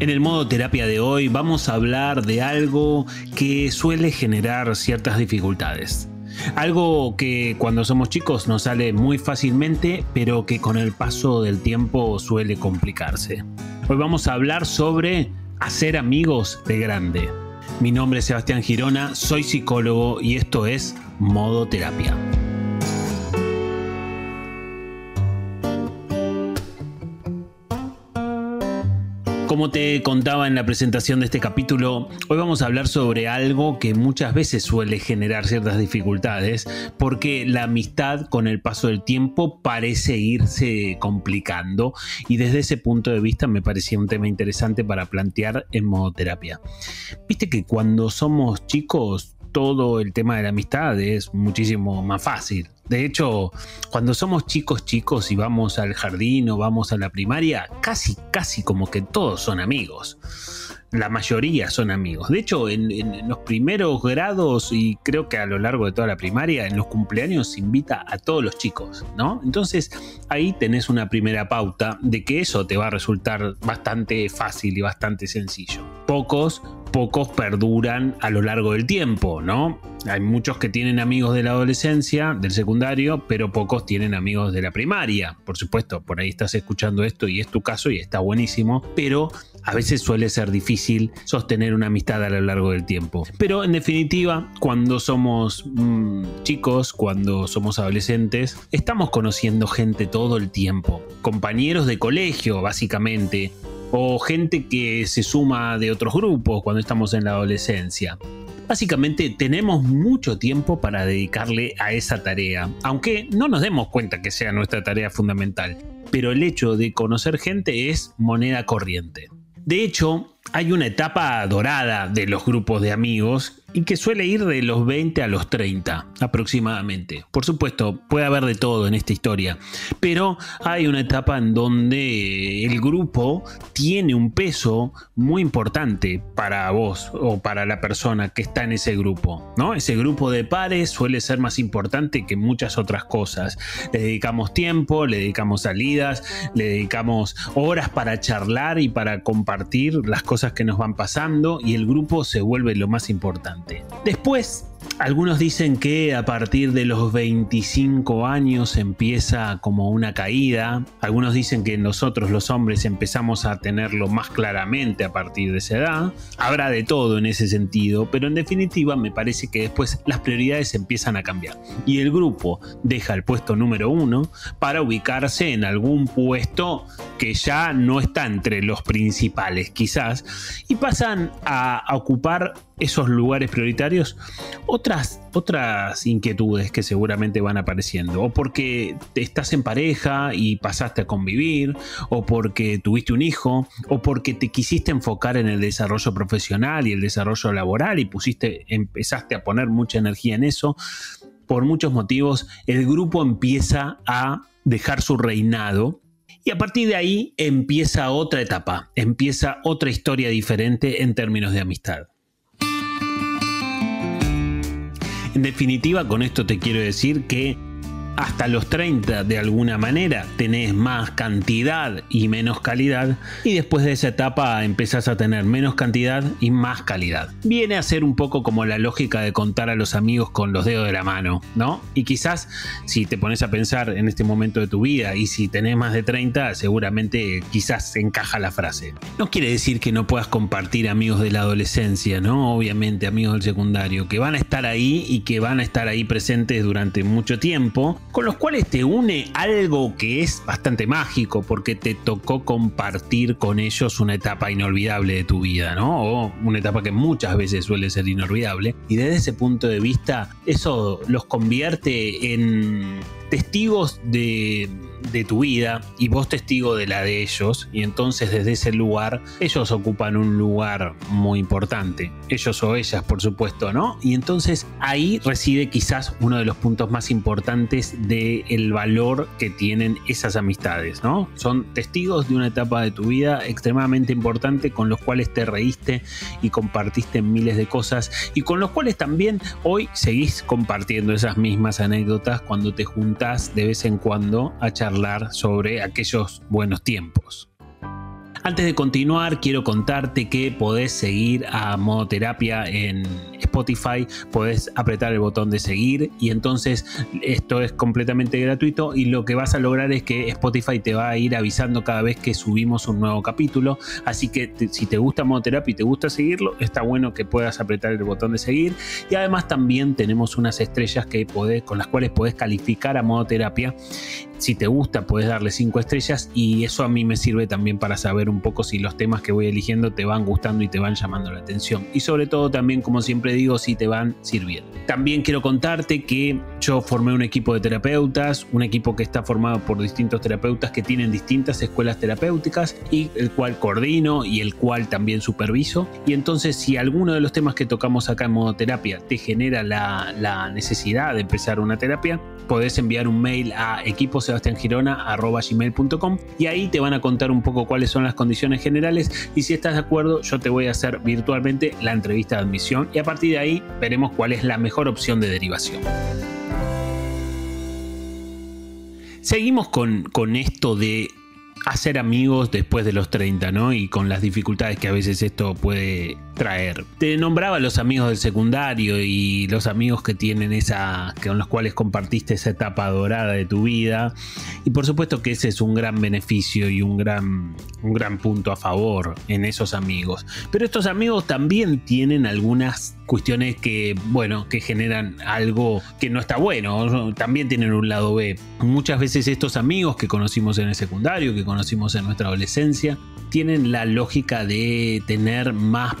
En el modo terapia de hoy vamos a hablar de algo que suele generar ciertas dificultades. Algo que cuando somos chicos nos sale muy fácilmente, pero que con el paso del tiempo suele complicarse. Hoy vamos a hablar sobre hacer amigos de grande. Mi nombre es Sebastián Girona, soy psicólogo y esto es Modo Terapia. Como te contaba en la presentación de este capítulo, hoy vamos a hablar sobre algo que muchas veces suele generar ciertas dificultades, porque la amistad con el paso del tiempo parece irse complicando y desde ese punto de vista me parecía un tema interesante para plantear en modo terapia. Viste que cuando somos chicos todo el tema de la amistad es muchísimo más fácil. De hecho, cuando somos chicos chicos y vamos al jardín o vamos a la primaria, casi, casi como que todos son amigos. La mayoría son amigos. De hecho, en, los primeros grados y creo que a lo largo de toda la primaria, en los cumpleaños se invita a todos los chicos, ¿no? Entonces ahí tenés una primera pauta de que eso te va a resultar bastante fácil y bastante sencillo. Pocos pocos perduran a lo largo del tiempo, ¿no? Hay muchos que tienen amigos de la adolescencia, del secundario, pero pocos tienen amigos de la primaria. Por supuesto, por ahí estás escuchando esto y es tu caso y está buenísimo, pero a veces suele ser difícil sostener una amistad a lo largo del tiempo. Pero en definitiva, cuando somos mm, chicos, cuando somos adolescentes, estamos conociendo gente todo el tiempo. Compañeros de colegio, básicamente, o gente que se suma de otros grupos cuando estamos en la adolescencia. Básicamente tenemos mucho tiempo para dedicarle a esa tarea, aunque no nos demos cuenta que sea nuestra tarea fundamental, pero el hecho de conocer gente es moneda corriente. De hecho, hay una etapa dorada de los grupos de amigos y que suele ir de los 20 a los 30 aproximadamente. Por supuesto, puede haber de todo en esta historia, pero hay una etapa en donde el grupo tiene un peso muy importante para vos o para la persona que está en ese grupo, ¿no? Ese grupo de pares suele ser más importante que muchas otras cosas. Le dedicamos tiempo, le dedicamos salidas, le dedicamos horas para charlar y para compartir las cosas que nos van pasando y el grupo se vuelve lo más importante. Después, algunos dicen que a partir de los 25 años empieza como una caída. Algunos dicen que nosotros los hombres empezamos a tenerlo más claramente a partir de esa edad. Habrá de todo en ese sentido, pero en definitiva me parece que después las prioridades empiezan a cambiar. Y el grupo deja el puesto número uno para ubicarse en algún puesto que ya no está entre los principales quizás y pasan a ocupar esos lugares prioritarios otras, otras inquietudes que seguramente van apareciendo. O porque estás en pareja y pasaste a convivir, o porque tuviste un hijo, o porque te quisiste enfocar en el desarrollo profesional y el desarrollo laboral y pusiste, empezaste a poner mucha energía en eso. Por muchos motivos, el grupo empieza a dejar su reinado y a partir de ahí empieza otra etapa, empieza otra historia diferente en términos de amistad. En definitiva, con esto te quiero decir que hasta los 30 de alguna manera tenés más cantidad y menos calidad y después de esa etapa empezás a tener menos cantidad y más calidad. Viene a ser un poco como la lógica de contar a los amigos con los dedos de la mano, ¿no? Y quizás si te pones a pensar en este momento de tu vida y si tenés más de 30 seguramente quizás encaja la frase. No quiere decir que no puedas compartir amigos de la adolescencia, ¿no? Obviamente amigos del secundario que van a estar ahí y que van a estar ahí presentes durante mucho tiempo con los cuales te une algo que es bastante mágico porque te tocó compartir con ellos una etapa inolvidable de tu vida, ¿no? O una etapa que muchas veces suele ser inolvidable. Y desde ese punto de vista, eso los convierte en testigos de tu vida y vos testigo de la de ellos y entonces desde ese lugar ellos ocupan un lugar muy importante, ellos o ellas por supuesto, ¿no? Y entonces ahí reside quizás uno de los puntos más importantes del el valor que tienen esas amistades, ¿no? Son testigos de una etapa de tu vida extremadamente importante con los cuales te reíste y compartiste miles de cosas y con los cuales también hoy seguís compartiendo esas mismas anécdotas cuando te de vez en cuando a charlar sobre aquellos buenos tiempos. Antes de continuar, quiero contarte que podés seguir a Modoterapia en Spotify, podés apretar el botón de seguir y entonces esto es completamente gratuito y lo que vas a lograr es que Spotify te va a ir avisando cada vez que subimos un nuevo capítulo. Así que si te gusta Modoterapia y te gusta seguirlo, está bueno que puedas apretar el botón de seguir. Y además también tenemos unas estrellas que podés, con las cuales podés calificar a Modoterapia si te gusta, puedes darle 5 estrellas y eso a mí me sirve también para saber un poco si los temas que voy eligiendo te van gustando y te van llamando la atención. Y sobre todo también, como siempre digo, si te van sirviendo. También quiero contarte que yo formé un equipo de terapeutas, un equipo que está formado por distintos terapeutas que tienen distintas escuelas terapéuticas y el cual coordino y el cual también superviso. Y entonces si alguno de los temas que tocamos acá en modo terapia te genera la, la necesidad de empezar una terapia, podés enviar un mail a equipos sebastiangirona.gmail.com y ahí te van a contar un poco cuáles son las condiciones generales y si estás de acuerdo yo te voy a hacer virtualmente la entrevista de admisión y a partir de ahí veremos cuál es la mejor opción de derivación. Seguimos con, con esto de hacer amigos después de los 30, ¿no? Y con las dificultades que a veces esto puede traer. Te nombraba los amigos del secundario y los amigos que tienen esa, con los cuales compartiste esa etapa dorada de tu vida. Y por supuesto que ese es un gran beneficio y un gran, un gran punto a favor en esos amigos. Pero estos amigos también tienen algunas cuestiones que, bueno, que generan algo que no está bueno, también tienen un lado B. Muchas veces estos amigos que conocimos en el secundario, que conocimos en nuestra adolescencia, tienen la lógica de tener más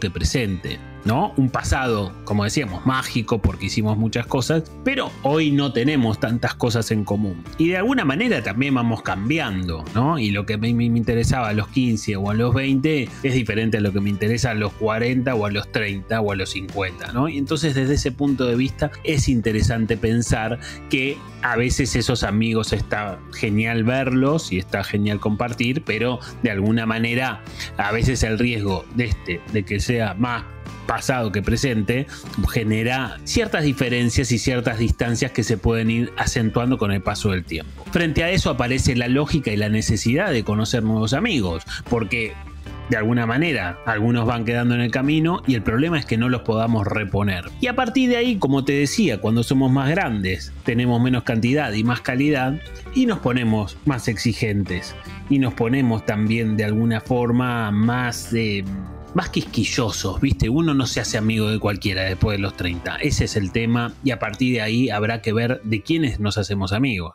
que presente. ¿No? Un pasado, como decíamos, mágico porque hicimos muchas cosas, pero hoy no tenemos tantas cosas en común. Y de alguna manera también vamos cambiando, ¿no? Y lo que me, me interesaba a los 15 o a los 20 es diferente a lo que me interesa a los 40 o a los 30 o a los 50, ¿no? Y entonces desde ese punto de vista es interesante pensar que a veces esos amigos está genial verlos y está genial compartir, pero de alguna manera a veces el riesgo de este, de que sea más pasado que presente, genera ciertas diferencias y ciertas distancias que se pueden ir acentuando con el paso del tiempo. Frente a eso aparece la lógica y la necesidad de conocer nuevos amigos, porque de alguna manera, algunos van quedando en el camino y el problema es que no los podamos reponer. Y a partir de ahí, como te decía, cuando somos más grandes, tenemos menos cantidad y más calidad y nos ponemos más exigentes y nos ponemos también de alguna forma más... de más quisquillosos, ¿viste? Uno no se hace amigo de cualquiera después de los 30. Ese es el tema y a partir de ahí habrá que ver de quiénes nos hacemos amigos.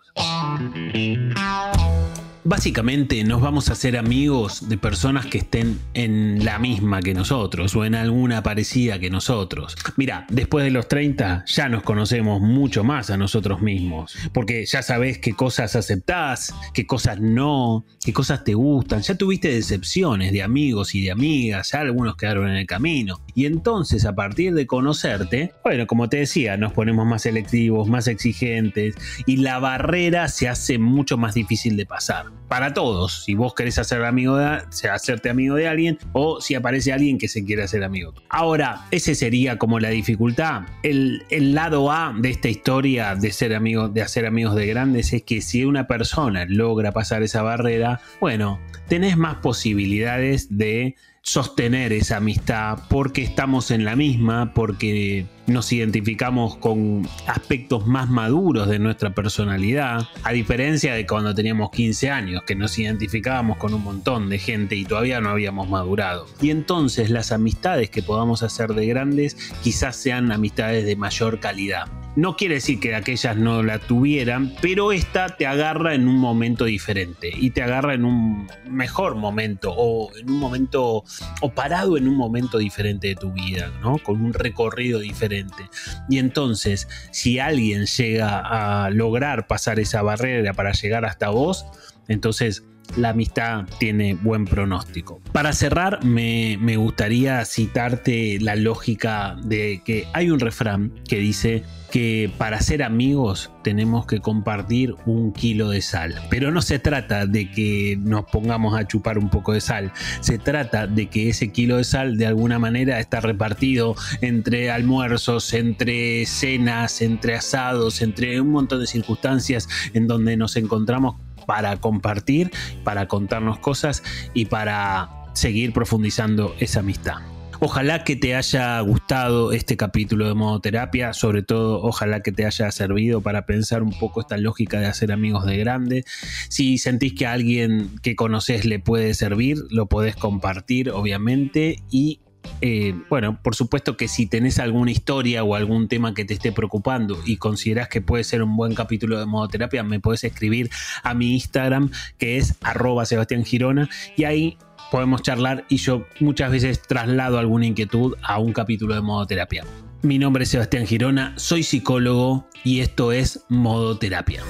Básicamente nos vamos a hacer amigos de personas que estén en la misma que nosotros o en alguna parecida que nosotros. Mira, después de los 30 ya nos conocemos mucho más a nosotros mismos, porque ya sabes qué cosas aceptás, qué cosas no, qué cosas te gustan, ya tuviste decepciones de amigos y de amigas, ya algunos quedaron en el camino. Y entonces a partir de conocerte, bueno, como te decía, nos ponemos más selectivos, más exigentes y la barrera se hace mucho más difícil de pasar para todos. Si vos querés hacer amigo de, hacerte amigo de alguien o si aparece alguien que se quiere hacer amigo. Ahora, ese sería como la dificultad. El, el lado A de esta historia de ser amigo, de hacer amigos de grandes es que si una persona logra pasar esa barrera, bueno, tenés más posibilidades de sostener esa amistad porque estamos en la misma, porque nos identificamos con aspectos más maduros de nuestra personalidad, a diferencia de cuando teníamos 15 años, que nos identificábamos con un montón de gente y todavía no habíamos madurado. Y entonces las amistades que podamos hacer de grandes quizás sean amistades de mayor calidad. No quiere decir que aquellas no la tuvieran, pero esta te agarra en un momento diferente y te agarra en un mejor momento o en un momento o parado en un momento diferente de tu vida, ¿no? Con un recorrido diferente. Y entonces, si alguien llega a lograr pasar esa barrera para llegar hasta vos, entonces la amistad tiene buen pronóstico. Para cerrar, me, gustaría citarte la lógica de que hay un refrán que dice que para ser amigos tenemos que compartir un kilo de sal. Pero no se trata de que nos pongamos a chupar un poco de sal, se trata de que ese kilo de sal de alguna manera está repartido entre almuerzos, entre cenas, entre asados, entre un montón de circunstancias en donde nos encontramos para compartir, para contarnos cosas y para seguir profundizando esa amistad. Ojalá que te haya gustado este capítulo de modoterapia, sobre todo ojalá que te haya servido para pensar un poco esta lógica de hacer amigos de grande. Si sentís que a alguien que conoces le puede servir, lo podés compartir, obviamente, y eh, bueno, por supuesto que si tenés alguna historia o algún tema que te esté preocupando y considerás que puede ser un buen capítulo de modoterapia, me puedes escribir a mi Instagram que es arroba Sebastián Girona y ahí podemos charlar y yo muchas veces traslado alguna inquietud a un capítulo de modoterapia. Mi nombre es Sebastián Girona, soy psicólogo y esto es Modoterapia.